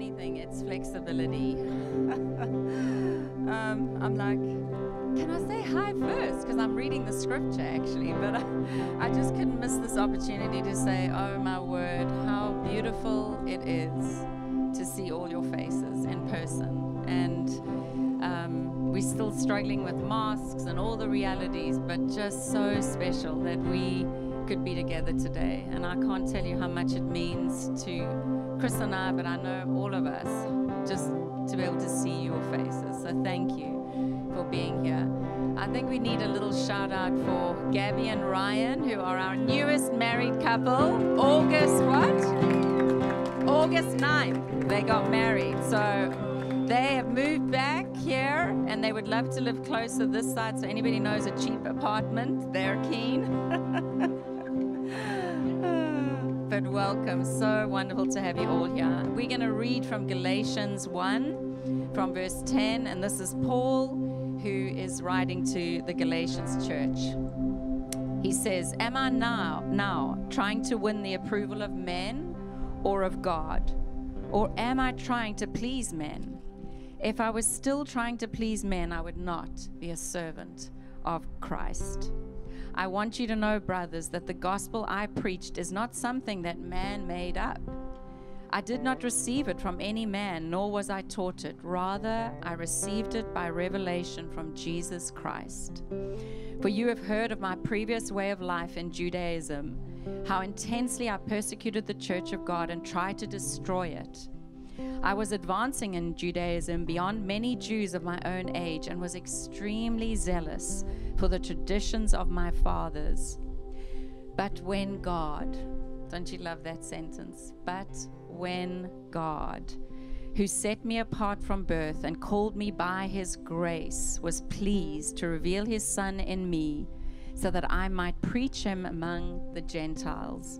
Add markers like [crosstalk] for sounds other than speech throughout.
anything, it's flexibility. [laughs] um, I'm like, can I say hi first? Because I'm reading the scripture actually, but I, [laughs] I just couldn't miss this opportunity to say, oh my word, how beautiful it is to see all your faces in person. And um, we're still struggling with masks and all the realities, but just so special that we could be together today. And I can't tell you how much it means to Chris and I, but I know all of us, just to be able to see your faces. So thank you for being here. I think we need a little shout out for Gabby and Ryan, who are our newest married couple. August what? August 9th, they got married. So they have moved back here and they would love to live closer this side. So anybody knows a cheap apartment, they're keen. [laughs] welcome. So wonderful to have you all here. We're going to read from Galatians 1, from verse 10, and this is Paul who is writing to the Galatians church. He says, Am I now, now trying to win the approval of men or of God? Or am I trying to please men? If I was still trying to please men, I would not be a servant of Christ. I want you to know, brothers, that the gospel I preached is not something that man made up. I did not receive it from any man, nor was I taught it. Rather, I received it by revelation from Jesus Christ. For you have heard of my previous way of life in Judaism, how intensely I persecuted the church of God and tried to destroy it. I was advancing in Judaism beyond many Jews of my own age and was extremely zealous for the traditions of my fathers. But when God, don't you love that sentence? But when God, who set me apart from birth and called me by his grace, was pleased to reveal his Son in me so that I might preach him among the Gentiles.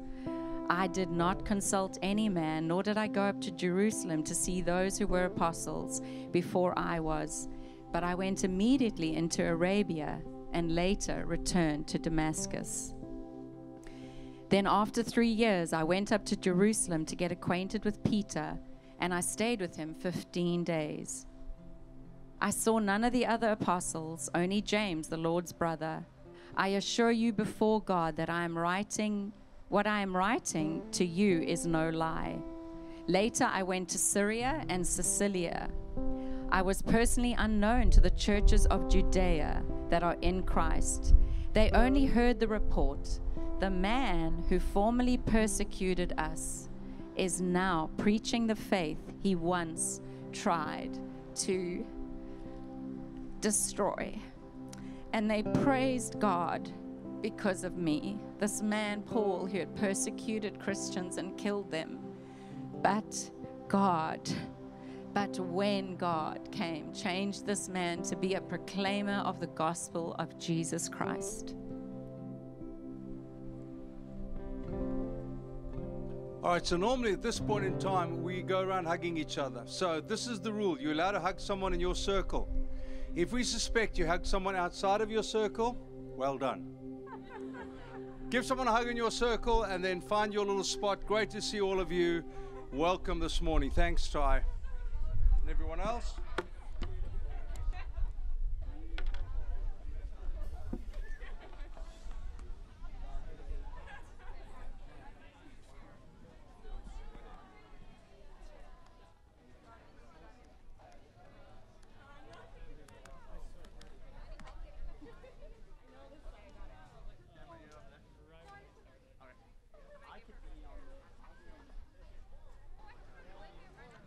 I did not consult any man, nor did I go up to Jerusalem to see those who were apostles before I was, but I went immediately into Arabia and later returned to Damascus. Then, after three years, I went up to Jerusalem to get acquainted with Peter, and I stayed with him 15 days. I saw none of the other apostles, only James, the Lord's brother. I assure you before God that I am writing what I am writing to you is no lie. Later, I went to Syria and Cilicia. I was personally unknown to the churches of Judea that are in Christ. They only heard the report the man who formerly persecuted us is now preaching the faith he once tried to destroy. And they praised God because of me. This man, Paul, who had persecuted Christians and killed them. But God, but when God came, changed this man to be a proclaimer of the gospel of Jesus Christ. All right, so normally at this point in time, we go around hugging each other. So this is the rule you're allowed to hug someone in your circle. If we suspect you hug someone outside of your circle, well done. [laughs] Give someone a hug in your circle and then find your little spot. Great to see all of you. Welcome this morning. Thanks, Ty. And everyone else?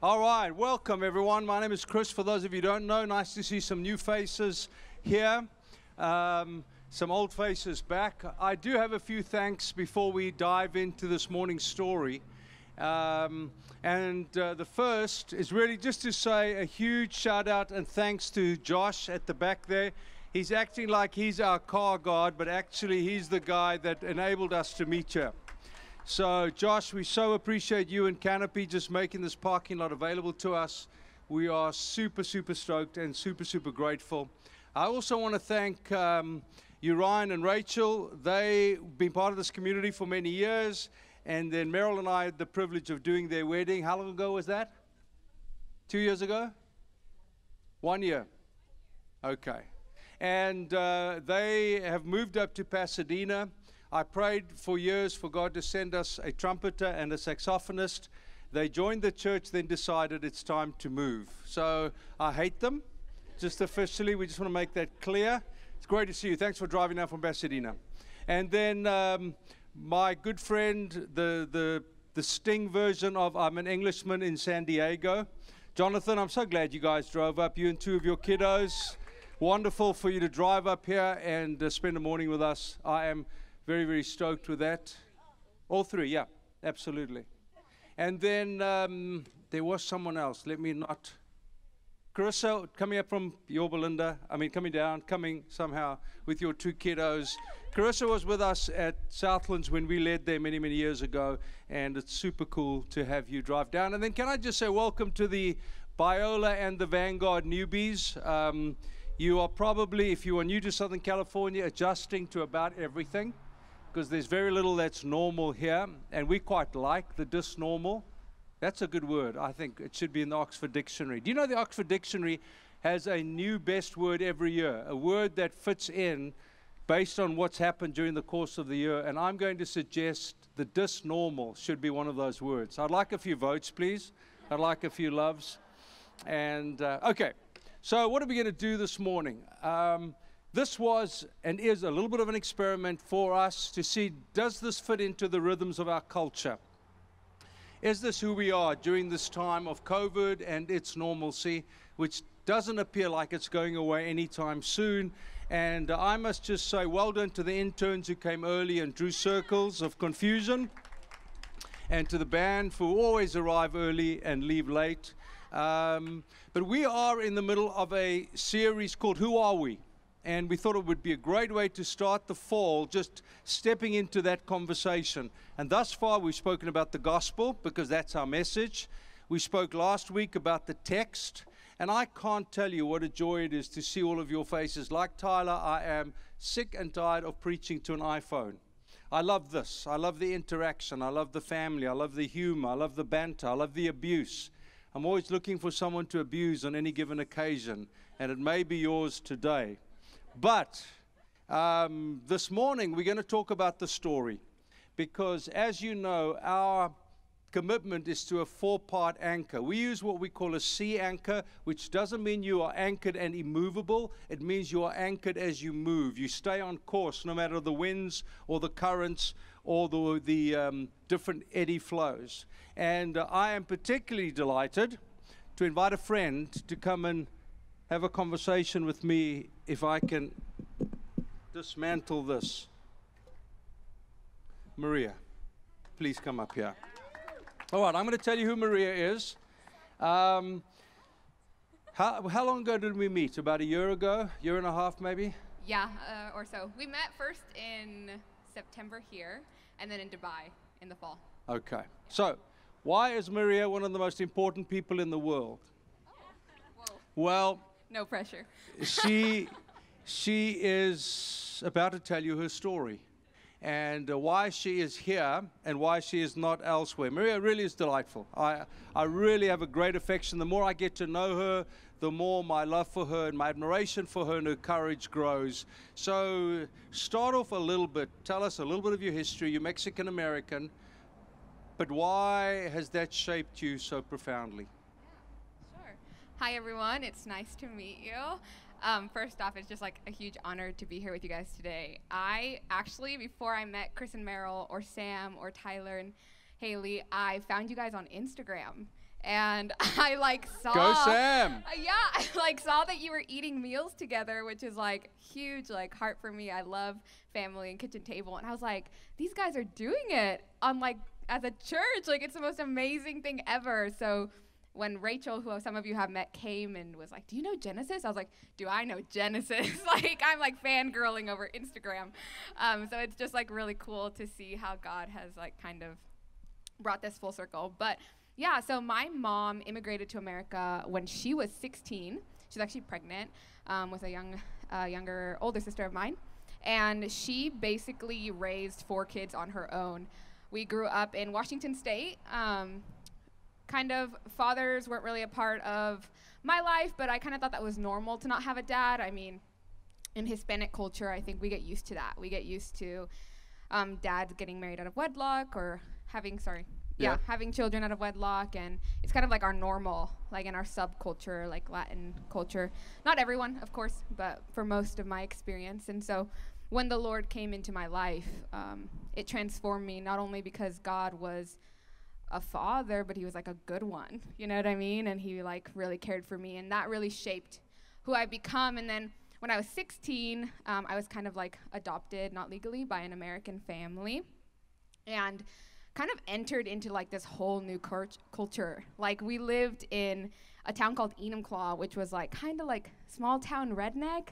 All right, welcome everyone. My name is Chris. For those of you who don't know, nice to see some new faces here, um, some old faces back. I do have a few thanks before we dive into this morning's story. Um, and uh, the first is really just to say a huge shout out and thanks to Josh at the back there. He's acting like he's our car guard, but actually, he's the guy that enabled us to meet you. So, Josh, we so appreciate you and Canopy just making this parking lot available to us. We are super, super stoked and super, super grateful. I also want to thank um, you, Ryan and Rachel. They've been part of this community for many years. And then Meryl and I had the privilege of doing their wedding. How long ago was that? Two years ago? One year. Okay. And uh, they have moved up to Pasadena. I prayed for years for God to send us a trumpeter and a saxophonist. They joined the church, then decided it's time to move. So I hate them. Just officially, we just want to make that clear. It's great to see you. Thanks for driving down from Pasadena. And then um, my good friend, the, the, the Sting version of I'm an Englishman in San Diego. Jonathan, I'm so glad you guys drove up, you and two of your kiddos. Wonderful for you to drive up here and uh, spend a morning with us. I am very, very stoked with that. All three, yeah, absolutely. And then um, there was someone else. Let me not. Carissa, coming up from Yorba Linda, I mean, coming down, coming somehow with your two kiddos. Carissa was with us at Southlands when we led there many, many years ago, and it's super cool to have you drive down. And then, can I just say, welcome to the Biola and the Vanguard newbies. Um, you are probably, if you are new to Southern California, adjusting to about everything because there's very little that's normal here, and we quite like the disnormal. That's a good word. I think it should be in the Oxford Dictionary. Do you know the Oxford Dictionary has a new best word every year, a word that fits in based on what's happened during the course of the year? And I'm going to suggest the disnormal should be one of those words. I'd like a few votes, please. I'd like a few loves. And uh, okay, so what are we going to do this morning? Um, this was and is a little bit of an experiment for us to see does this fit into the rhythms of our culture? Is this who we are during this time of COVID and its normalcy, which doesn't appear like it's going away anytime soon? And I must just say, well done to the interns who came early and drew circles of confusion, and to the band who always arrive early and leave late. Um, but we are in the middle of a series called Who Are We? And we thought it would be a great way to start the fall just stepping into that conversation. And thus far, we've spoken about the gospel because that's our message. We spoke last week about the text, and I can't tell you what a joy it is to see all of your faces. Like Tyler, I am sick and tired of preaching to an iPhone. I love this. I love the interaction. I love the family. I love the humor. I love the banter. I love the abuse. I'm always looking for someone to abuse on any given occasion, and it may be yours today. But um, this morning we're going to talk about the story because, as you know, our commitment is to a four part anchor. We use what we call a sea anchor, which doesn't mean you are anchored and immovable. It means you are anchored as you move. You stay on course no matter the winds or the currents or the, the um, different eddy flows. And uh, I am particularly delighted to invite a friend to come and have a conversation with me if I can dismantle this. Maria, please come up here. All right, I'm going to tell you who Maria is. Um, how, how long ago did we meet? About a year ago? Year and a half, maybe? Yeah, uh, or so. We met first in September here, and then in Dubai in the fall. Okay. So, why is Maria one of the most important people in the world? Whoa. Well, No pressure. she [laughs] she is about to tell you her story and uh, why she is here and why she is not elsewhere. Maria really is delightful. I, I really have a great affection. The more I get to know her, the more my love for her and my admiration for her and her courage grows. So, start off a little bit. Tell us a little bit of your history. You're Mexican American, but why has that shaped you so profoundly? Hi, everyone. It's nice to meet you. Um, first off, it's just like a huge honor to be here with you guys today. I actually, before I met Chris and Meryl or Sam or Tyler and Haley, I found you guys on Instagram. And [laughs] I like saw. Go Sam! [laughs] Yeah, I like saw that you were eating meals together, which is like huge like heart for me. I love family and kitchen table, and I was like, these guys are doing it on like as a church. Like it's the most amazing thing ever. So when Rachel, who some of you have met, came and was like, "Do you know Genesis?" I was like, "Do I know Genesis?" [laughs] like I'm like fangirling over Instagram. Um, so it's just like really cool to see how God has like kind of brought this full circle. But yeah, so my mom immigrated to America when she was 16. She's actually pregnant um, with a young, uh, younger, older sister of mine, and she basically raised four kids on her own. We grew up in Washington State. Um, kind of fathers weren't really a part of my life, but I kind of thought that was normal to not have a dad. I mean, in Hispanic culture, I think we get used to that. We get used to um, dads getting married out of wedlock or having, sorry, yeah. Yeah. having children out of wedlock. And it's kind of like our normal, like in our subculture, like Latin culture. Not everyone, of course, but for most of my experience. And so when the Lord came into my life, um, it transformed me not only because God was a father, but he was like a good one. You know what I mean? And he like really cared for me, and that really shaped who I become. And then when I was 16, um, I was kind of like adopted, not legally, by an American family, and kind of entered into like this whole new cult- culture. Like we lived in a town called Enumclaw, which was like kind of like small town redneck,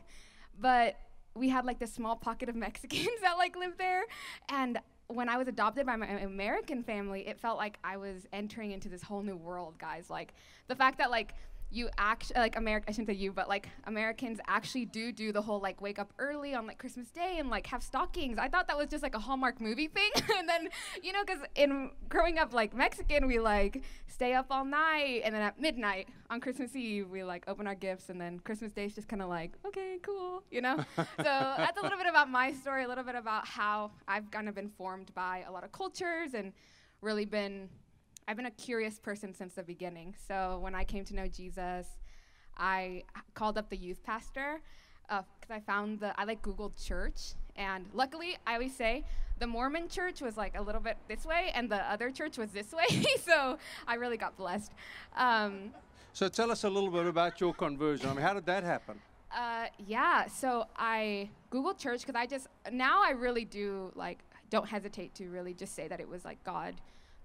but we had like this small pocket of [laughs] Mexicans that like lived there, and when I was adopted by my American family, it felt like I was entering into this whole new world, guys. Like the fact that like you act like America I shouldn't say you, but like Americans actually do do the whole like wake up early on like Christmas Day and like have stockings. I thought that was just like a Hallmark movie thing, [laughs] and then you know because in growing up like Mexican, we like stay up all night, and then at midnight on Christmas Eve we like open our gifts, and then Christmas Day is just kind of like okay, cool, you know. [laughs] so that's a little bit about my story, a little bit about how I've kind of been formed by a lot of cultures and really been I've been a curious person since the beginning. So when I came to know Jesus, I called up the youth pastor because I found the I like Googled church, and luckily I always say the Mormon church was like a little bit this way, and the other church was this way. [laughs] so I really got blessed. Um, So tell us a little bit about your conversion. I mean, how did that happen? Uh, yeah. So I Googled church because I just now I really do like don't hesitate to really just say that it was like God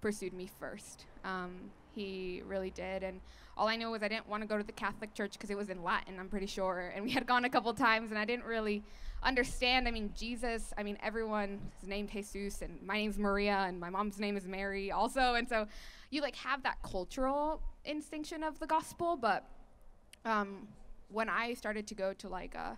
pursued me first. Um, he really did, and all I know was I didn't want to go to the Catholic church because it was in Latin. I'm pretty sure, and we had gone a couple times, and I didn't really understand. I mean, Jesus. I mean, everyone is named Jesus, and my name's Maria, and my mom's name is Mary also, and so you like have that cultural instinction of the gospel, but um, when I started to go to like uh,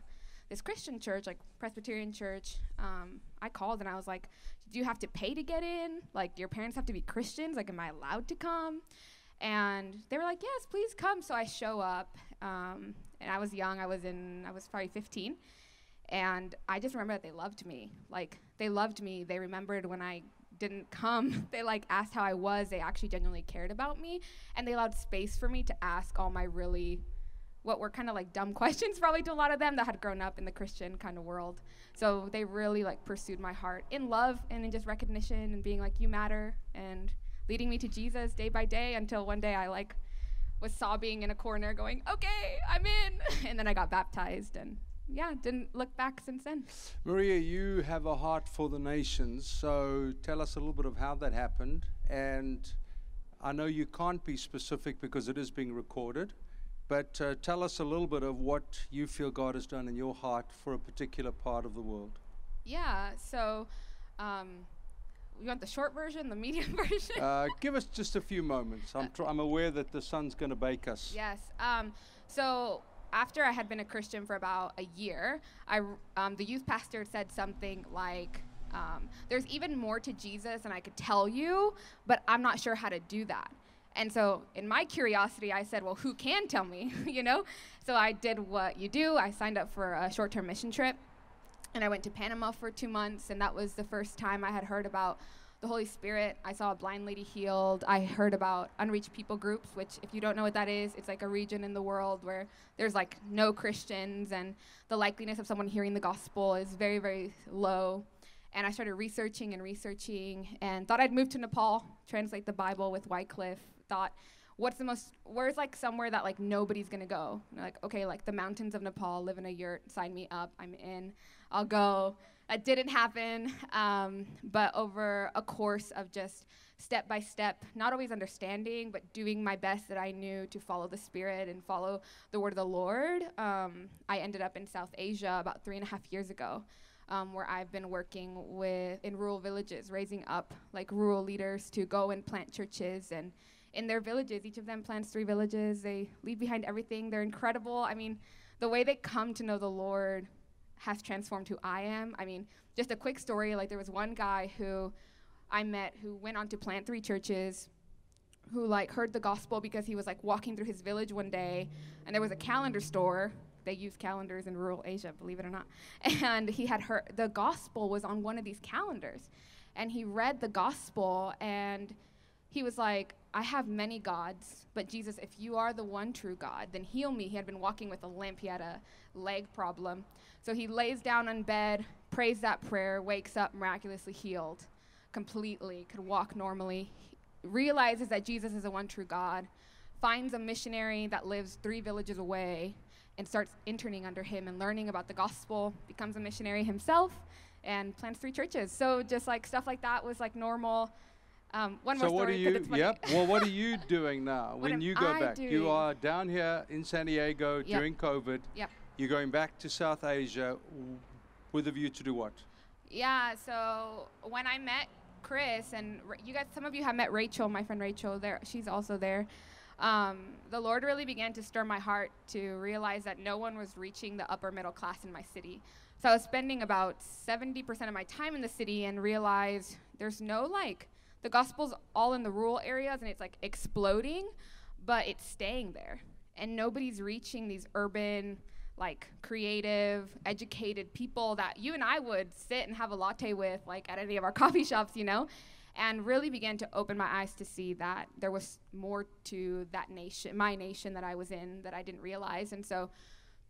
this Christian church, like Presbyterian church, um, I called and I was like, "Do you have to pay to get in? Like, do your parents have to be Christians? Like, am I allowed to come?" And they were like, "Yes, please come." So I show up, um, and I was young. I was in, I was probably 15, and I just remember that they loved me. Like, they loved me. They remembered when I didn't come. [laughs] they like asked how I was. They actually genuinely cared about me, and they allowed space for me to ask all my really what were kind of like dumb [laughs] questions probably to a lot of them that had grown up in the Christian kind of world. So they really like pursued my heart in love and in just recognition and being like you matter and leading me to Jesus day by day until one day I like was sobbing in a corner going, "Okay, I'm in." [laughs] and then I got baptized and yeah, didn't look back since then. Maria, you have a heart for the nations. So tell us a little bit of how that happened. And I know you can't be specific because it is being recorded. But uh, tell us a little bit of what you feel God has done in your heart for a particular part of the world. Yeah, so um you want the short version, the medium [laughs] version? Uh, give us just a few moments. I'm, tr- I'm aware that the sun's going to bake us. Yes. Um, so after I had been a Christian for about a year, I, um, the youth pastor said something like, um, "There's even more to Jesus than I could tell you, but I'm not sure how to do that." And so, in my curiosity, I said, "Well, who can tell me?" [laughs] you know. So I did what you do. I signed up for a short-term mission trip and I went to Panama for two months, and that was the first time I had heard about the Holy Spirit. I saw a blind lady healed. I heard about unreached people groups, which, if you don't know what that is, it's like a region in the world where there's like no Christians, and the likeliness of someone hearing the gospel is very, very low. And I started researching and researching, and thought I'd move to Nepal, translate the Bible with Wycliffe. Thought, what's the most? Where's like somewhere that like nobody's gonna go? And like, okay, like the mountains of Nepal. Live in a yurt. Sign me up. I'm in. I'll go. That didn't happen. [laughs] Um, but over a course of just step by step, not always understanding, but doing my best that I knew to follow the Spirit and follow the word of the Lord, um, I ended up in South Asia about three and a half years ago. Um, where I've been working with in rural villages, raising up like rural leaders to go and plant churches and in their villages. Each of them plants three villages. They leave behind everything. They're incredible. I mean, the way they come to know the Lord has transformed who I am. I mean, just a quick story like, there was one guy who I met who went on to plant three churches, who like heard the gospel because he was like walking through his village one day and there was a calendar store they use calendars in rural asia believe it or not [laughs] and he had heard the gospel was on one of these calendars and he read the gospel and he was like i have many gods but jesus if you are the one true god then heal me he had been walking with a limp he had a leg problem so he lays down on bed prays that prayer wakes up miraculously healed completely could walk normally realizes that Jesus is the one true God, finds a missionary that lives three villages away, and starts interning under him and learning about the gospel, becomes a missionary himself, and plants three churches. So just like stuff like that was like normal. Um, one so more what are you? Yep. [laughs] Well, what are you doing now when you go I back? You are down here in San Diego Yep. during COVID. Yep. You're going back to South Asia with a view to do what? Yeah, so when I met Chris and you guys, some of you have met Rachel, my friend Rachel. There, she's also there. Um, the Lord really began to stir my heart to realize that no one was reaching the upper middle class in my city. So I was spending about 70% of my time in the city and realized there's no like the gospel's all in the rural areas and it's like exploding, but it's staying there. And nobody's reaching these urban like creative, educated people that you and I would sit and have a latte with, like at any of our [laughs] coffee shops, you know, and really began to open my eyes to see that there was more to that nation, my nation that I was in that I didn't realize. And so,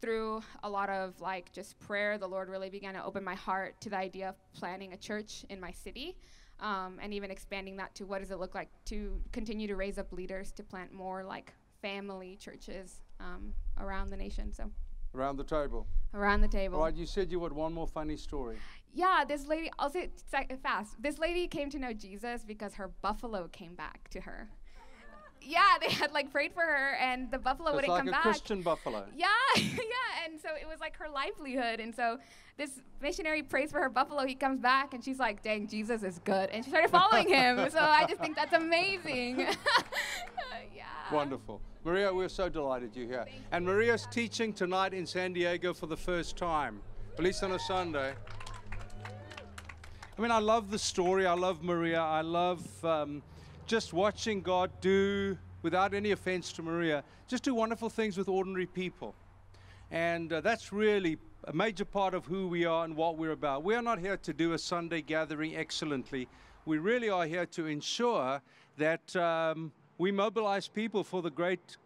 through a lot of like just prayer, the Lord really began to open my heart to the idea of planning a church in my city. Um, and even expanding that to what does it look like to continue to raise up leaders to plant more like family churches um, around the nation. So Around the table. around the table. All right. You said you had one more funny story. Yeah, this lady, I'll say it fast. This lady came to know Jesus because her buffalo came back to her. Yeah, they had like prayed for her, and the buffalo it's wouldn't like come a back. Christian buffalo. Yeah, [laughs] yeah, and so it was like her livelihood. And so this missionary prays for her buffalo. He comes back, and she's like, "Dang, Jesus is good," and she started following him. [laughs] So I just think that's amazing. [laughs] yeah. Wonderful. Maria, we're so delighted you're here. And Maria's teaching tonight in San Diego for the first time, at least on a Sunday. I mean, I love the story. I love Maria. I love um, just watching God do, without any offense to Maria, just do wonderful things with ordinary people. And uh, that's really a major part of who we are and what we're about. We are not here to do a Sunday gathering excellently. We really are here to ensure that um, we mobilize people for the great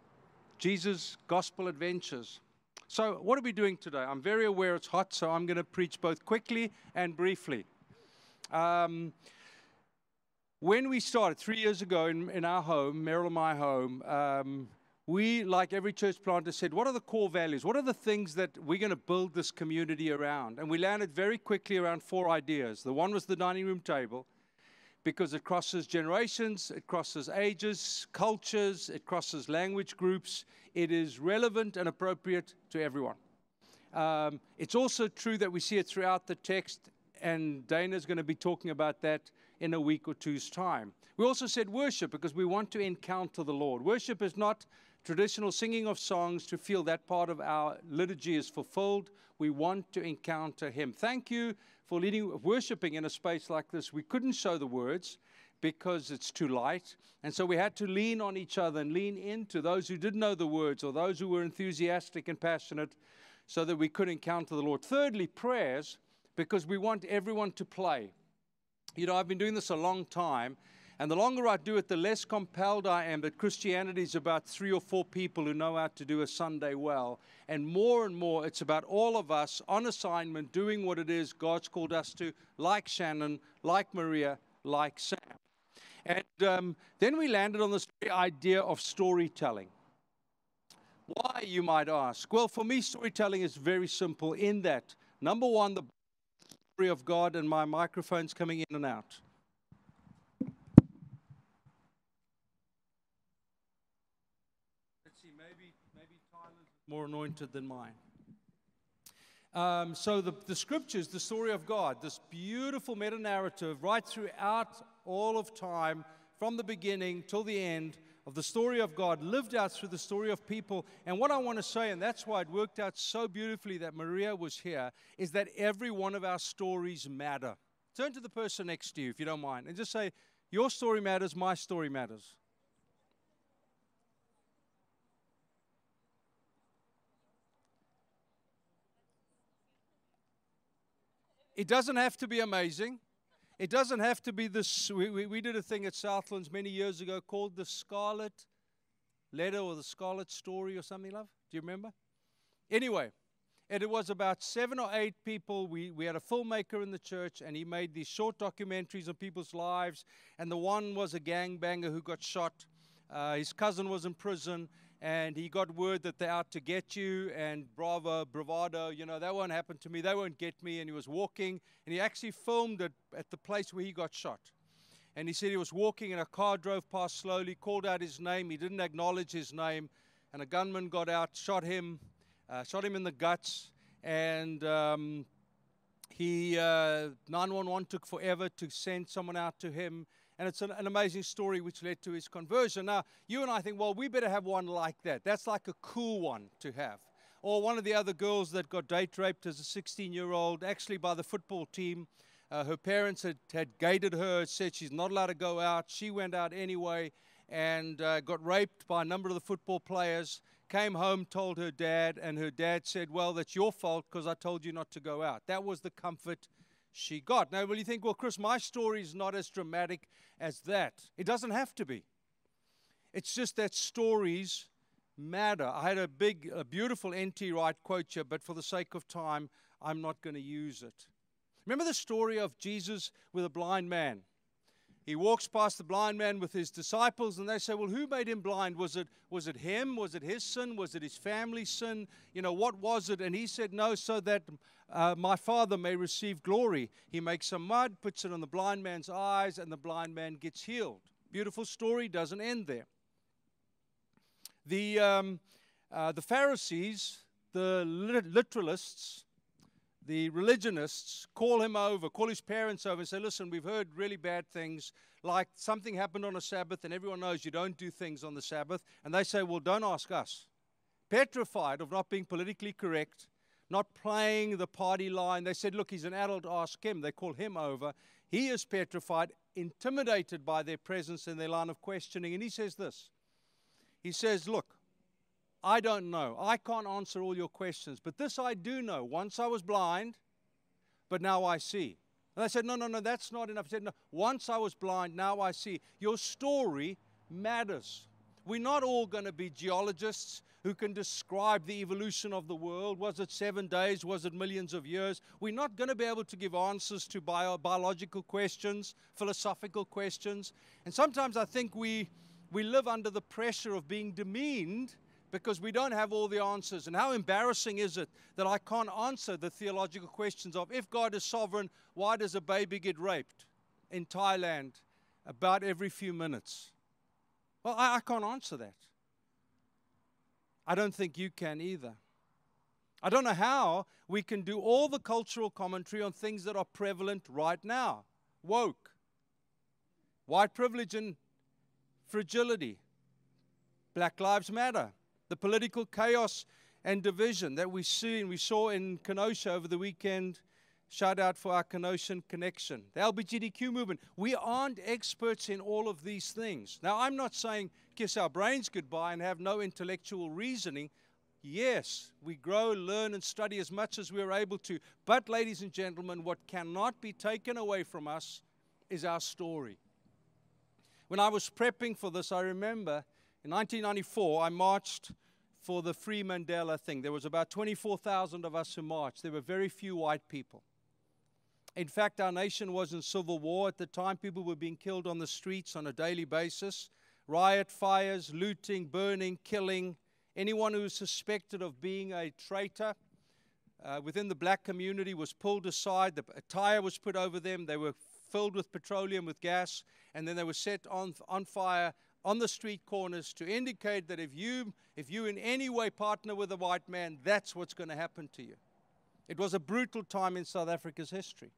Jesus gospel adventures. So, what are we doing today? I'm very aware it's hot, so I'm going to preach both quickly and briefly. Um, when we started three years ago in, in our home, Meryl my home, um, we, like every church planter, said, What are the core values? What are the things that we're going to build this community around? And we landed very quickly around four ideas. The one was the dining room table, because it crosses generations, it crosses ages, cultures, it crosses language groups. It is relevant and appropriate to everyone. Um, it's also true that we see it throughout the text, and Dana's going to be talking about that in a week or two's time. We also said worship because we want to encounter the Lord. Worship is not traditional singing of songs to feel that part of our liturgy is fulfilled. We want to encounter Him. Thank you for leading worshiping in a space like this. We couldn't show the words because it's too light. And so we had to lean on each other and lean into those who didn't know the words or those who were enthusiastic and passionate so that we could encounter the Lord. Thirdly, prayers, because we want everyone to play. You know, I've been doing this a long time, and the longer I do it, the less compelled I am that Christianity is about three or four people who know how to do a Sunday well. And more and more, it's about all of us on assignment doing what it is God's called us to, like Shannon, like Maria, like Sam. And um, then we landed on this idea of storytelling. Why, you might ask? Well, for me, storytelling is very simple in that, number one, the story of God, and my microphone's coming in and out. Let's see, maybe, maybe Tyler's more anointed than mine. Um, so the, the scriptures, the story of God, this beautiful meta narrative right throughout all of time, from the beginning till the end of the story of God, lived out through the story of people. And what I want to say, and that's why it worked out so beautifully that Maria was here, is that every one of our stories matter. Turn to the person next to you, if you don't mind, and just say, Your story matters, my story matters. It doesn't have to be amazing. It doesn't have to be this. We, we, we did a thing at Southlands many years ago called the Scarlet Letter or the Scarlet Story or something, love. Do you remember? Anyway, and it was about seven or eight people. We, we had a filmmaker in the church, and he made these short documentaries of people's lives. And the one was a gangbanger who got shot. Uh, his cousin was in prison, and he got word that they're out to get you. And bravo, bravado, you know, that won't happen to me. They won't get me. And he was walking, and he actually filmed it at the place where he got shot. And he said he was walking, and a car drove past slowly, called out his name. He didn't acknowledge his name, and a gunman got out, shot him uh, shot him in the guts, and um, he uh, 911 took forever to send someone out to him. And it's an, an, amazing story which led to his conversion. Now, you and I think, well, we better have one like that. That's like a cool one to have. Or one of the other girls that got date raped as a 16 year old, actually by the football team. Uh, her parents had, had gated her, said she's not allowed to go out. She went out anyway and uh, got raped by a number of the football players came home, told her dad, and her dad said, Well, that's your fault because I told you not to go out. That was the comfort she got. Now, will you think, well, Chris, my story is not as dramatic as that? It doesn't have to be. It's just that stories matter. I had a big, a beautiful N.T. Wright quote here, but for the sake of time, I'm not going to use it. Remember the story of Jesus with a blind man? He walks past the blind man with his disciples and they say well who made him blind? Was it was it him? Was it his sin? Was it his family's sin? You know what was it? And he said no so that uh, my father may receive glory. He makes some mud puts it on the blind man's eyes and the blind man gets healed. Beautiful story doesn't end there. The um, uh, the pharisees the literalists the religionists call him over, call his parents over, and say, Listen, we've heard really bad things, like something happened on a Sabbath, and everyone knows you don't do things on the Sabbath. And they say, Well, don't ask us. Petrified of not being politically correct, not playing the party line. They said, Look, he's an adult, ask him. They call him over. He is petrified, intimidated by their presence and their line of questioning. And he says this He says, Look, I don't know. I can't answer all your questions. But this I do know. Once I was blind, but now I see. And I said, No, no, no, that's not enough. He said, No, once I was blind, now I see. Your story matters. We're not all going to be geologists who can describe the evolution of the world. Was it seven days? Was it millions of years? We're not going to be able to give answers to bio- biological questions, philosophical questions. And sometimes I think we, we live under the pressure of being demeaned because we don't have all the answers. And how embarrassing is it that I can't answer the theological questions of if God is sovereign, why does a baby get raped in Thailand about every few minutes? Well, I, I can't answer that. I don't think you can either. I don't know how we can do all the cultural commentary on things that are prevalent right now woke, white privilege and fragility, Black Lives Matter, the political chaos and division that we see and we saw in Kenosha over the weekend. Shout out for our Kenosha connection. The LGBTQ movement. We aren't experts in all of these things. Now, I'm not saying kiss our brains goodbye and have no intellectual reasoning. Yes, we grow, learn, and study as much as we're able to. But, ladies and gentlemen, what cannot be taken away from us is our story. When I was prepping for this, I remember in 1994, I marched for the Free Mandela thing. There was about 24,000 of us who marched. There were very few white people. In fact, our nation was in civil war at the time. People were being killed on the streets on a daily basis. Riot, fires, looting, burning, killing. Anyone who was suspected of being a traitor uh, within the black community was pulled aside. The, tire was put over them. They were filled with petroleum, with gas, and then they were set on, on fire on the street corners to indicate that if you, if you in any way partner with a white man, that's what's going to happen to you. It was a brutal time in South Africa's history.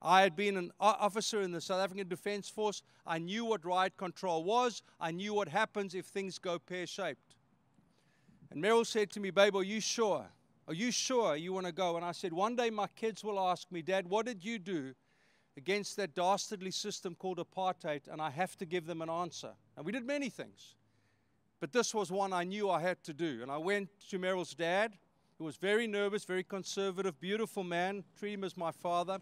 I had been an officer in the South African Defense Force. I knew what riot control was. I knew what happens if things go pear shaped. And Meryl said to me, Babe, are you sure? Are you sure you want to go? And I said, One day my kids will ask me, Dad, what did you do against that dastardly system called apartheid, and I have to give them an answer. And we did many things. But this was one I knew I had to do. And I went to Meryl's dad, who was very nervous, very conservative, beautiful man. Treat him as my father.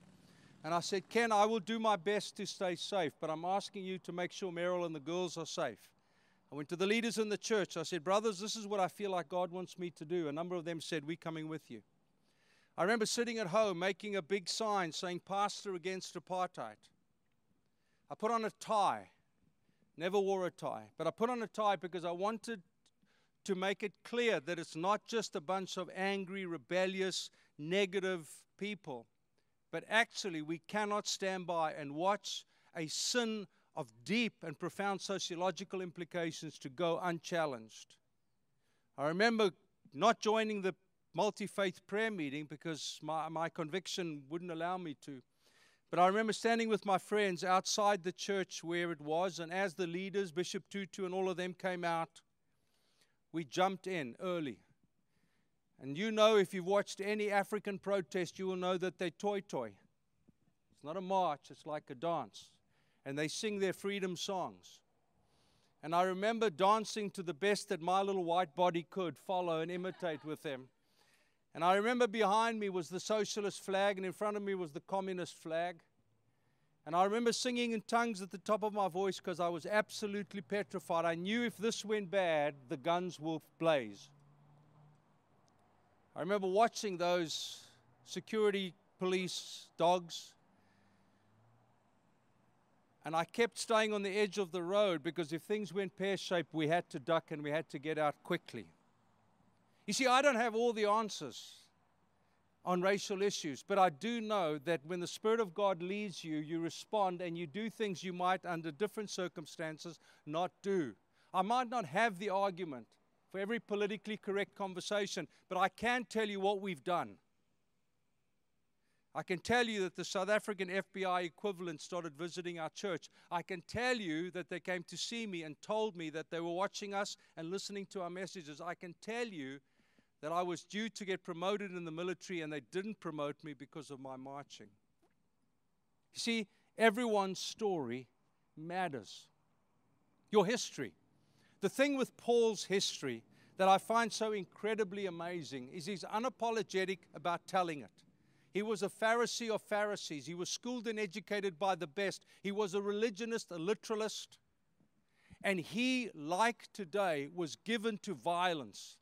And I said, Ken, I will do my best to stay safe, but I'm asking you to make sure Meryl and the girls are safe. I went to the leaders in the church. I said, Brothers, this is what I feel like God wants me to do. A number of them said, We're coming with you. I remember sitting at home making a big sign saying, Pastor against apartheid. I put on a tie. Never wore a tie, but I put on a tie because I wanted to make it clear that it's not just a bunch of angry, rebellious, negative people, but actually we cannot stand by and watch a sin of deep and profound sociological implications to go unchallenged. I remember not joining the multi faith prayer meeting because my, my conviction wouldn't allow me to. But I remember standing with my friends outside the church where it was, and as the leaders, Bishop Tutu and all of them came out, we jumped in early. And you know, if you've watched any African protest, you will know that they toyi-toyi. It's not a march, it's like a dance. And they sing their freedom songs. And I remember dancing to the best that my little white body could follow and imitate with them. And I remember behind me was the socialist flag, and in front of me was the communist flag. And I remember singing in tongues at the top of my voice because I was absolutely petrified. I knew if this went bad, the guns will blaze. I remember watching those security police dogs. And I kept staying on the edge of the road because if things went pear shaped, we had to duck and we had to get out quickly. You see, I don't have all the answers on racial issues, but I do know that when the Spirit of God leads you, you respond and you do things you might, under different circumstances, not do. I might not have the argument for every politically correct conversation, but I can tell you what we've done. I can tell you that the South African FBI equivalent started visiting our church. I can tell you that they came to see me and told me that they were watching us and listening to our messages. I can tell you that I was due to get promoted in the military and they didn't promote me because of my marching. You see, everyone's story matters. Your history. The thing with Paul's history that I find so incredibly amazing is he's unapologetic about telling it. He was a Pharisee of Pharisees. He was schooled and educated by the best. He was a religionist, a literalist. And he, like today, was given to violence.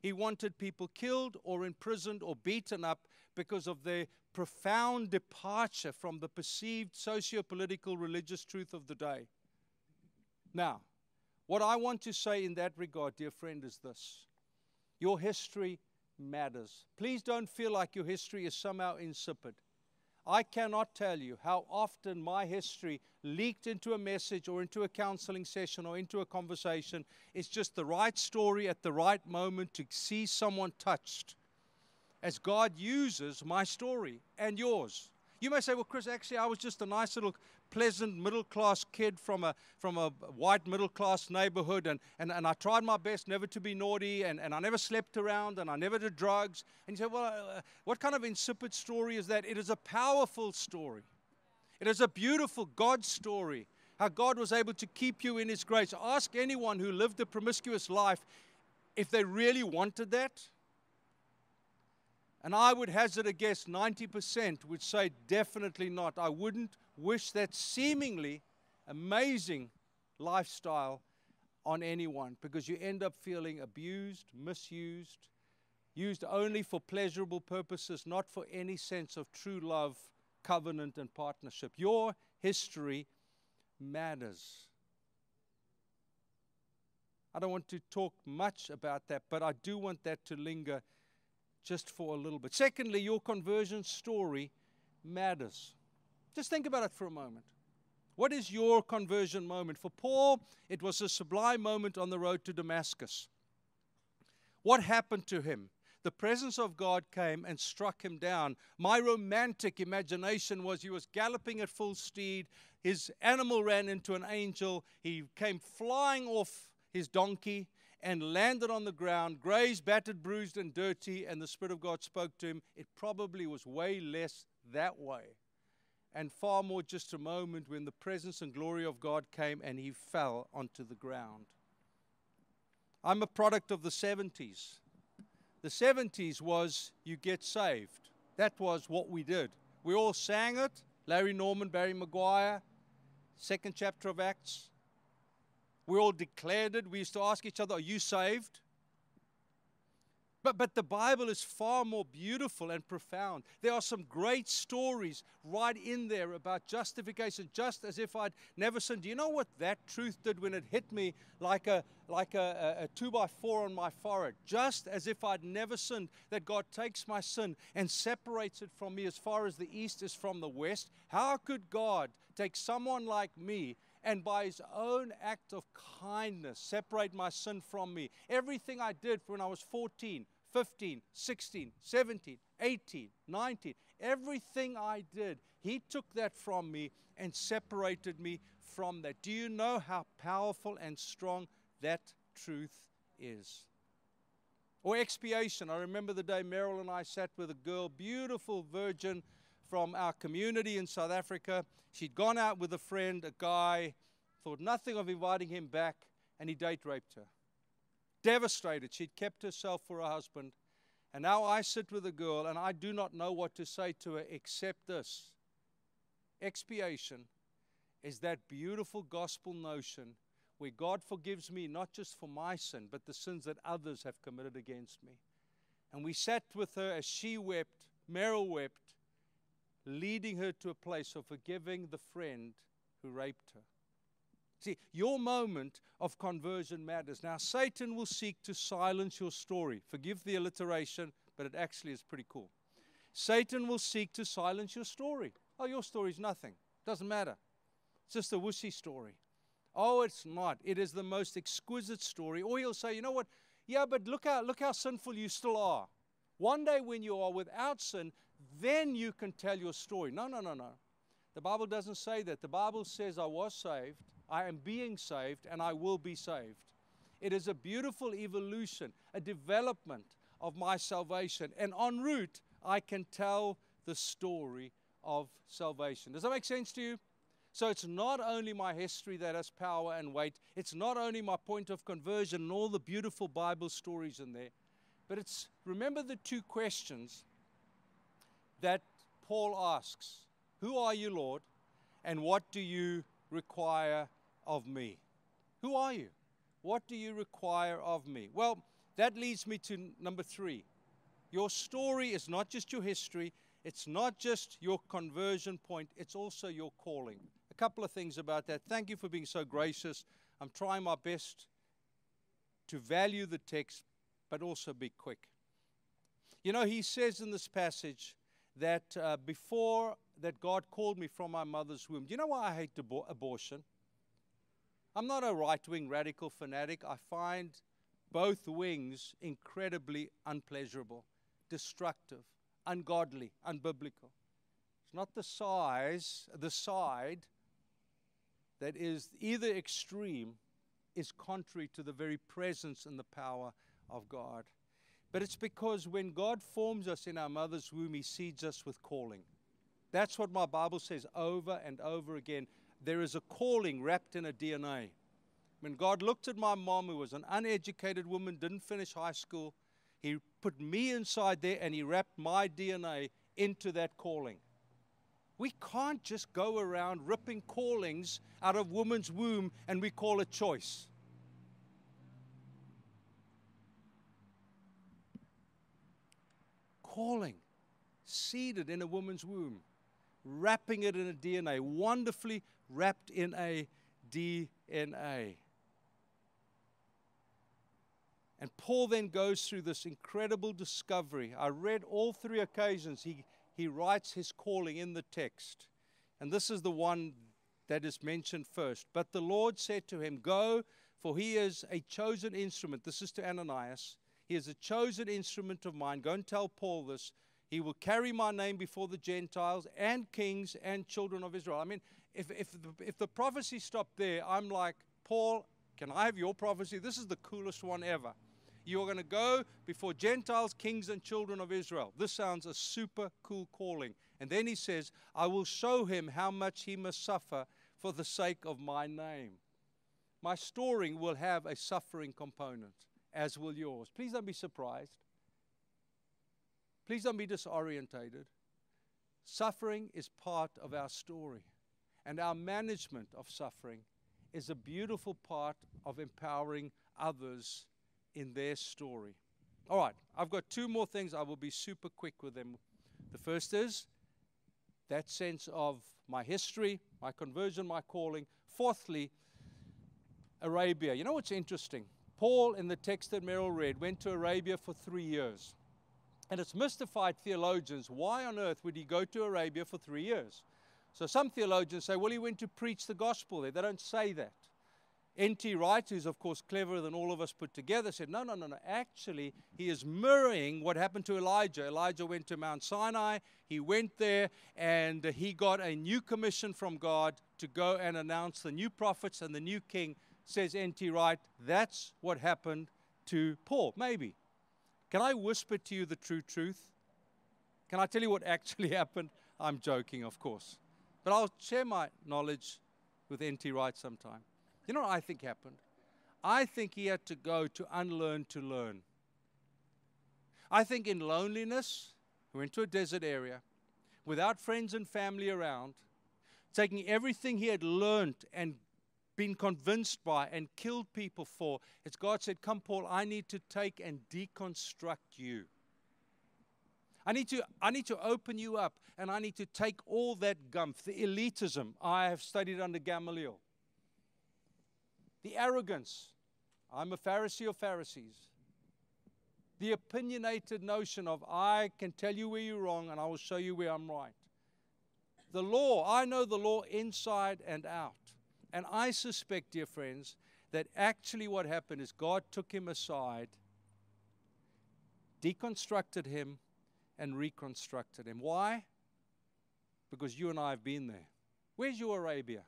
He wanted people killed or imprisoned or beaten up because of their profound departure from the perceived socio political religious truth of the day. Now, what I want to say in that regard, dear friend, is this your history matters. Please don't feel like your history is somehow insipid. I cannot tell you how often my history leaked into a message or into a counseling session or into a conversation. It's just the right story at the right moment to see someone touched as God uses my story and yours. You may say, well, Chris, actually, I was just a nice little pleasant middle class kid from a, from a white middle class neighborhood, and, and, and I tried my best never to be naughty, and, and I never slept around, and I never did drugs. And you say, well, uh, what kind of insipid story is that? It is a powerful story, it is a beautiful God story. How God was able to keep you in His grace. Ask anyone who lived a promiscuous life if they really wanted that. And I would hazard a guess 90% would say definitely not. I wouldn't wish that seemingly amazing lifestyle on anyone because you end up feeling abused, misused, used only for pleasurable purposes, not for any sense of true love, covenant, and partnership. Your history matters. I don't want to talk much about that, but I do want that to linger just for a little bit. Secondly, your conversion story matters. Just think about it for a moment. What is your conversion moment? For Paul, it was a sublime moment on the road to Damascus. What happened to him? The presence of God came and struck him down. My romantic imagination was he was galloping at full speed. His animal ran into an angel. He came flying off his donkey and landed on the ground, grazed, battered, bruised, and dirty, and the Spirit of God spoke to him. It probably was way less that way and far more just a moment when the presence and glory of God came and he fell onto the ground. I'm a product of the 70s. The The 70s was you get saved. That was what we did. We all sang it. Larry Norman, Barry McGuire, second chapter of Acts. We all declared it. We used to ask each other, Are you saved? But, but the Bible is far more beautiful and profound. There are some great stories right in there about justification, just as if I'd never sinned. Do you know what that truth did when it hit me like a, like a, a, a two by four on my forehead? Just as if I'd never sinned, that God takes my sin and separates it from me as far as the east is from the west. How could God take someone like me and by his own act of kindness separate my sin from me. Everything I did when I was 14, 15, 16, 17, 18, 19, everything I did, he took that from me and separated me from that. Do you know how powerful and strong that truth is? Or expiation. I remember the day Meryl and I sat with a girl, beautiful virgin from our community in South Africa. She'd gone out with a friend, a guy, thought nothing of inviting him back, and he date raped her. Devastated. She'd kept herself for her husband. And now I sit with a girl, and I do not know what to say to her except this expiation is that beautiful gospel notion where God forgives me not just for my sin, but the sins that others have committed against me. And we sat with her as she wept, Meryl wept, leading her to a place of forgiving the friend who raped her. See, your moment of conversion matters. Now, Satan will seek to silence your story. Forgive the alliteration, but it actually is pretty cool. Satan will seek to silence your story. Oh, your story is nothing. Doesn't matter. It's just a wussy story. Oh, it's not. It is the most exquisite story. Or he'll say, you know what? Yeah, but look how, look how sinful you still are. One day when you are without sin, then you can tell your story. No, no, no, no. The Bible doesn't say that. The Bible says, I was saved, I am being saved, and I will be saved. It is a beautiful evolution, a development of my salvation. And en route, I can tell the story of salvation. Does that make sense to you? So it's not only my history that has power and weight, it's not only my point of conversion and all the beautiful Bible stories in there, but it's remember the two questions that Paul asks Who are you, Lord? And what do you require of me? Who are you? What do you require of me? Well, that leads me to number three. Your story is not just your history, it's not just your conversion point, it's also your calling. A couple of things about that. Thank you for being so gracious. I'm trying my best to value the text, but also be quick. You know, he says in this passage that uh, before that God called me from my mother's womb. Do you know why I hate abor- abortion? I'm not a right wing radical fanatic. I find both wings incredibly unpleasurable, destructive, ungodly, unbiblical. It's not the size, the side that is either extreme is contrary to the very presence and the power of God. But it's because when God forms us in our mother's womb, He seeds us with calling. That's what my Bible says over and over again. There is a calling wrapped in a DNA. When God looked at my mom, who was an uneducated woman, didn't finish high school, He put me inside there and He wrapped my DNA into that calling. We can't just go around ripping callings out of woman's womb and we call it choice. Calling, seeded in a woman's womb wrapping it in a DNA, wonderfully wrapped in a DNA. And Paul then goes through this incredible discovery. I read all three occasions he, he writes his calling in the text. And this is the one that is mentioned first. But the Lord said to him, Go, for he is a chosen instrument. This is to Ananias. He is a chosen instrument of mine. Go and tell Paul this he will carry my name before the Gentiles and kings and children of Israel. I mean, if, if, the, if the prophecy stopped there, I'm like, Paul, can I have your prophecy? This is the coolest one ever. You're going to go before Gentiles, kings, and children of Israel. This sounds a super cool calling. And then he says, I will show him how much he must suffer for the sake of my name. My story will have a suffering component, as will yours. Please don't be surprised. Please don't be disorientated. Suffering is part of our story, and our management of suffering is a beautiful part of empowering others in their story. All right, I've got two more things. I will be super quick with them. The first is that sense of my history, my conversion, my calling. Fourthly, Arabia. You know what's interesting? Paul, in the text that Meryl read, went to Arabia for three years. And it's mystified theologians why on earth would he go to Arabia for three years? So some theologians say, well, he went to preach the gospel there. They don't say that. N.T. Wright, who's of course cleverer than all of us put together, said, no, no, no, no. Actually, he is mirroring what happened to Elijah. Elijah went to Mount Sinai, he went there, and he got a new commission from God to go and announce the new prophets and the new king. Says N.T. Wright, that's what happened to Paul. Maybe. Can I whisper to you the true truth? Can I tell you what [laughs] actually happened? I'm joking, of course. But I'll share my knowledge with N.T. Wright sometime. You know what I think happened? I think he had to go to unlearn to learn. I think in loneliness, he went to a desert area without friends and family around, taking everything he had learned and been convinced by and killed people for. As God said, Come, Paul, I need to take and deconstruct you. I need to, I need to open you up and I need to take all that gumph, the elitism I have studied under Gamaliel, the arrogance. I'm a Pharisee of Pharisees. The opinionated notion of I can tell you where you're wrong and I will show you where I'm right. The law, I know the law inside and out. And I suspect, dear friends, that actually what happened is God took him aside, deconstructed him, and reconstructed him. Why? Because you and I have been there. Where's your Arabia?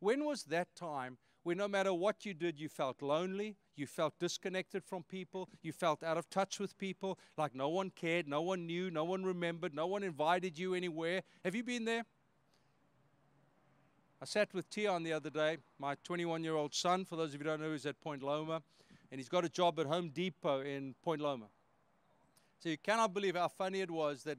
When was that time where no matter what you did, you felt lonely, you felt disconnected from people, you felt out of touch with people, like no one cared, no one knew, no one remembered, no one invited you anywhere? Have you been there? I sat with Tion the other day, my 21 year old son, for those of you who don't know, he's at Point Loma, and he's got a job at Home Depot in Point Loma. So you cannot believe how funny it was that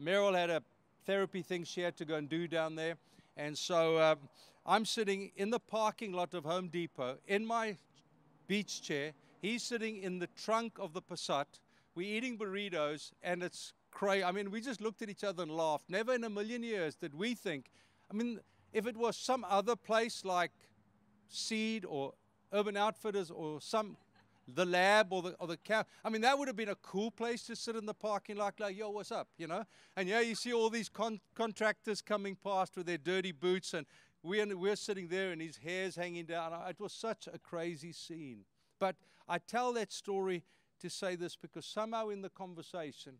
Meryl had a therapy thing she had to go and do down there. And so um, I'm sitting in the parking lot of Home Depot in my beach chair. He's sitting in the trunk of the Passat. We're eating burritos, and it's crazy. I mean, we just looked at each other and laughed. Never in a million years did we think. I mean, if it was some other place like Seed or Urban Outfitters or some the lab or the or the. I mean, that would have been a cool place to sit in the parking lot, like, yo, what's up, you know? And yeah, you see all these con- contractors coming past with their dirty boots, and we're, we're sitting there and his hair's hanging down. It was such a crazy scene. But I tell that story to say this because somehow in the conversation,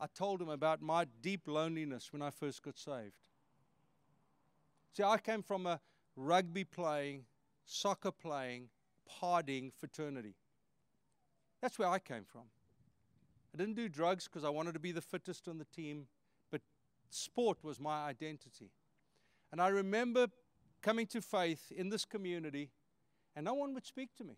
I told him about my deep loneliness when I first got saved. See, I came from a rugby playing, soccer playing, partying fraternity. That's where I came from. I didn't do drugs because I wanted to be the fittest on the team, but sport was my identity. And I remember coming to faith in this community, and no one would speak to me.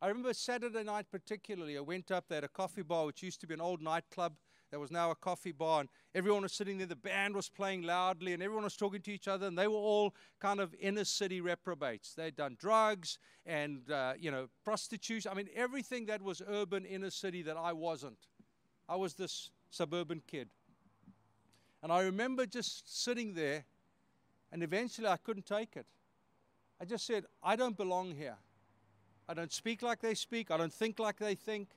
I remember Saturday night particularly, I went up there at a coffee bar, which used to be an old nightclub. There was now a coffee bar, and everyone was sitting there. The band was playing loudly, and everyone was talking to each other. And they were all kind of inner city reprobates. They'd done drugs and uh, you know prostitution. I mean, everything that was urban inner city that I wasn't. I was this suburban kid. And I remember just sitting there, and eventually I couldn't take it. I just said, I don't belong here. I don't speak like they speak. I don't think like they think.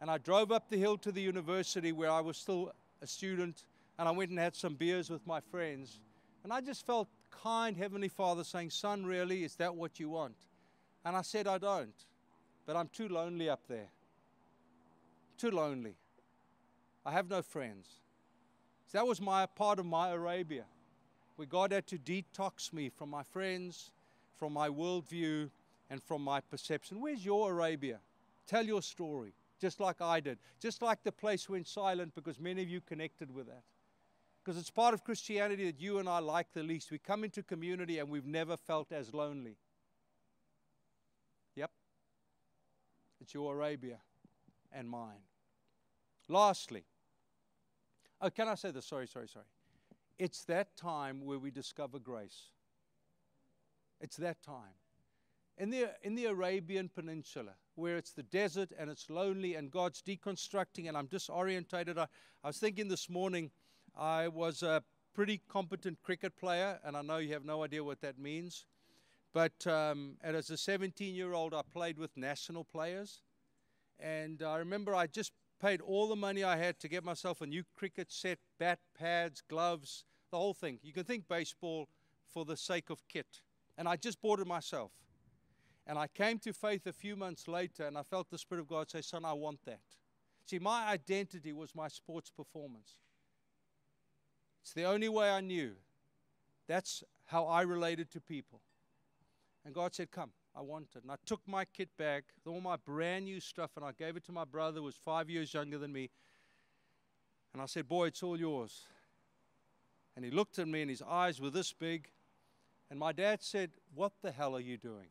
And I drove up the hill to the university where I was still a student, and I went and had some beers with my friends. And I just felt kind Heavenly Father saying, Son, really, is that what you want? And I said, I don't. But I'm too lonely up there. Too lonely. I have no friends. So that was my part of my Arabia, where God had to detox me from my friends, from my worldview, and from my perception. Where's your Arabia? Tell your story just like I did. Just like the place went silent because many of you connected with that. Because it's part of Christianity that you and I like the least. We come into community and we've never felt as lonely. Yep. It's your Arabia and mine. Lastly, oh, can I say this? Sorry, sorry, sorry. It's that time where we discover grace. It's that time. In the, in the Arabian Peninsula, where it's the desert and it's lonely and God's deconstructing and I'm disorientated, I, I was thinking this morning, I was a pretty competent cricket player, and I know you have no idea what that means. But um, and as a 17 year old, I played with national players. And I remember I just paid all the money I had to get myself a new cricket set, bat, pads, gloves, the whole thing. You can think baseball for the sake of kit. And I just bought it myself. And I came to faith a few months later and I felt the Spirit of God say, Son, I want that. See, my identity was my sports performance. It's the only way I knew. That's how I related to people. And God said, Come, I want it. And I took my kit bag, all my brand new stuff, and I gave it to my brother who was five years younger than me. And I said, Boy, it's all yours. And he looked at me, and his eyes were this big. And my dad said, What the hell are you doing?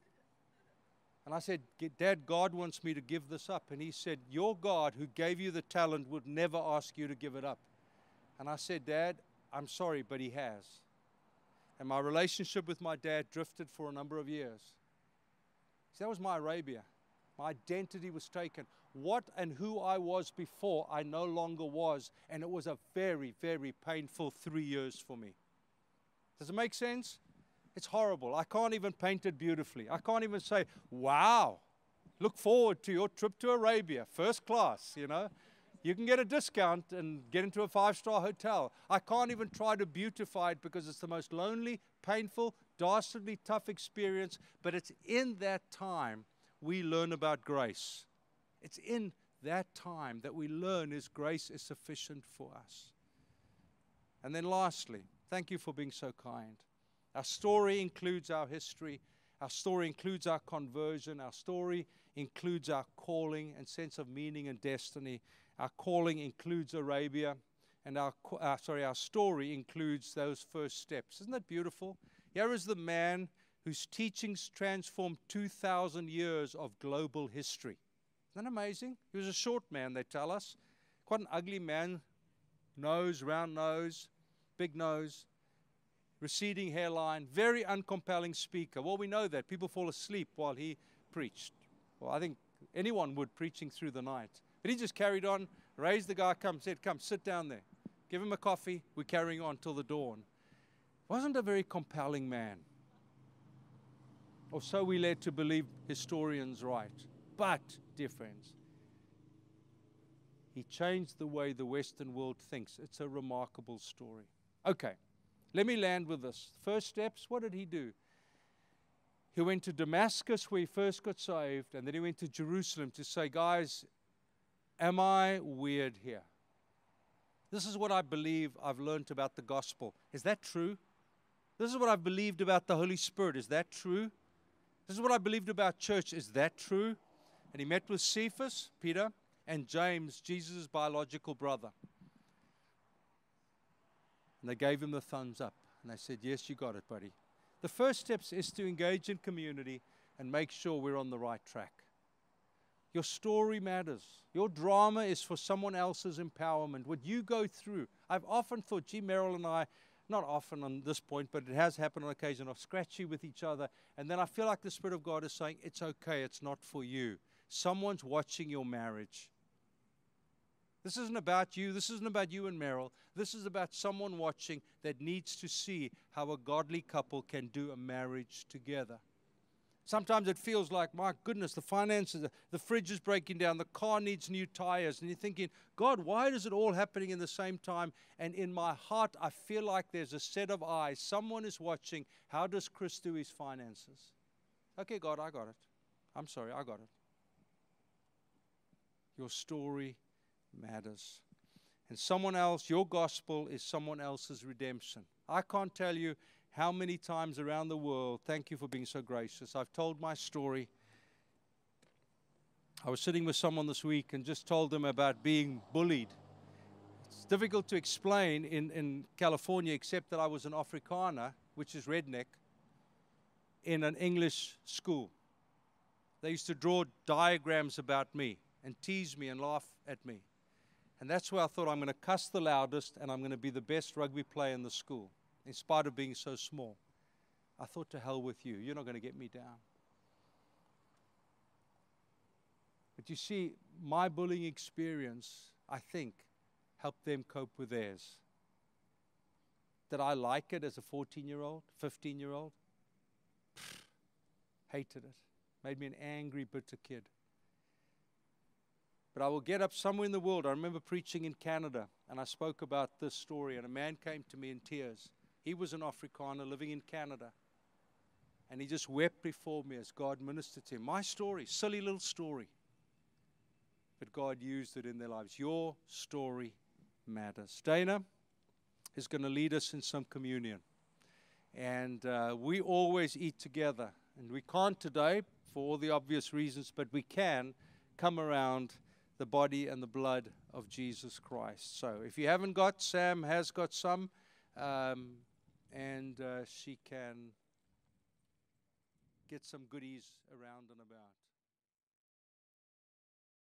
And I said, Dad, God wants me to give this up. And he said, Your God, who gave you the talent, would never ask you to give it up. And I said, Dad, I'm sorry, but he has. And my relationship with my dad drifted for a number of years. See, that was my Arabia. My identity was taken. What and who I was before, I no longer was. And it was a very, very painful three years for me. Does it make sense? It's horrible. I can't even paint it beautifully. I can't even say, wow, look forward to your trip to Arabia, first class, you know. You can get a discount and get into a five star hotel. I can't even try to beautify it because it's the most lonely, painful, dastardly tough experience. But it's in that time we learn about grace. It's in that time that we learn His grace is sufficient for us. And then, lastly, thank you for being so kind. Our story includes our history. Our story includes our conversion. Our story includes our calling and sense of meaning and destiny. Our calling includes Arabia, and our, uh, sorry, our story includes those first steps. Isn't that beautiful? Here is the man whose teachings transformed 2,000 years of global history. Isn't that amazing? He was a short man, they tell us. Quite an ugly man, nose, round nose, big nose, receding hairline, very uncompelling speaker. Well, we know that. People fall asleep while he preached. Well, I think anyone would preaching through the night. But he just carried on, raised the guy, come, said, Come, sit down there. Give him a coffee. We're carrying on till the dawn. Wasn't a very compelling man. Or so we led to believe historians write. But, dear friends, he changed the way the Western world thinks. It's a remarkable story. Okay, let me land with this. First steps, what did he do? He went to Damascus where he first got saved, and then he went to Jerusalem to say, Guys, Am I weird here? This is what I believe I've learned about the gospel. Is that true? This is what I've believed about the Holy Spirit. Is that true? This is what I believed about church. Is that true? And he met with Cephas, Peter, and James, Jesus' biological brother. And they gave him the thumbs up. And they said, Yes, you got it, buddy. The first steps is to engage in community and make sure we're on the right track. Your story matters. Your drama is for someone else's empowerment. What you go through. I've often thought, gee, Meryl and I, not often on this point, but it has happened on occasion, of scratchy with each other. And then I feel like the Spirit of God is saying, it's okay, it's not for you. Someone's watching your marriage. This isn't about you. This isn't about you and Meryl. This is about someone watching that needs to see how a godly couple can do a marriage together. Sometimes it feels like, my goodness, the finances, the fridge is breaking down, the car needs new tires. And you're thinking, God, why is it all happening in the same time? And in my heart, I feel like there's a set of eyes. Someone is watching. How does Chris do his finances? Okay, God, I got it. I'm sorry, I got it. Your story matters. And someone else, your gospel is someone else's redemption. I can't tell you how many times around the world, thank you for being so gracious. I've told my story. I was sitting with someone this week and just told them about being bullied. It's difficult to explain in, in California, except that I was an Afrikaner, which is redneck, in an English school. They used to draw diagrams about me and tease me and laugh at me. And that's where I thought I'm going to cuss the loudest and I'm going to be the best rugby player in the school, in spite of being so small. I thought, to hell with you. You're not going to get me down. But you see, my bullying experience, I think, helped them cope with theirs. Did I like it as a 14 year old, 15 year old? Hated it. Made me an angry, bitter kid. But I will get up somewhere in the world. I remember preaching in Canada, and I spoke about this story, and a man came to me in tears. He was an Afrikaner living in Canada. And he just wept before me as God ministered to him. My story, silly little story. But God used it in their lives. Your story matters. Dana is going to lead us in some communion. And uh, we always eat together. And we can't today for all the obvious reasons, but we can come around the body and the blood of Jesus Christ. So if you haven't got, Sam has got some, um, and uh, she can get some goodies around and about.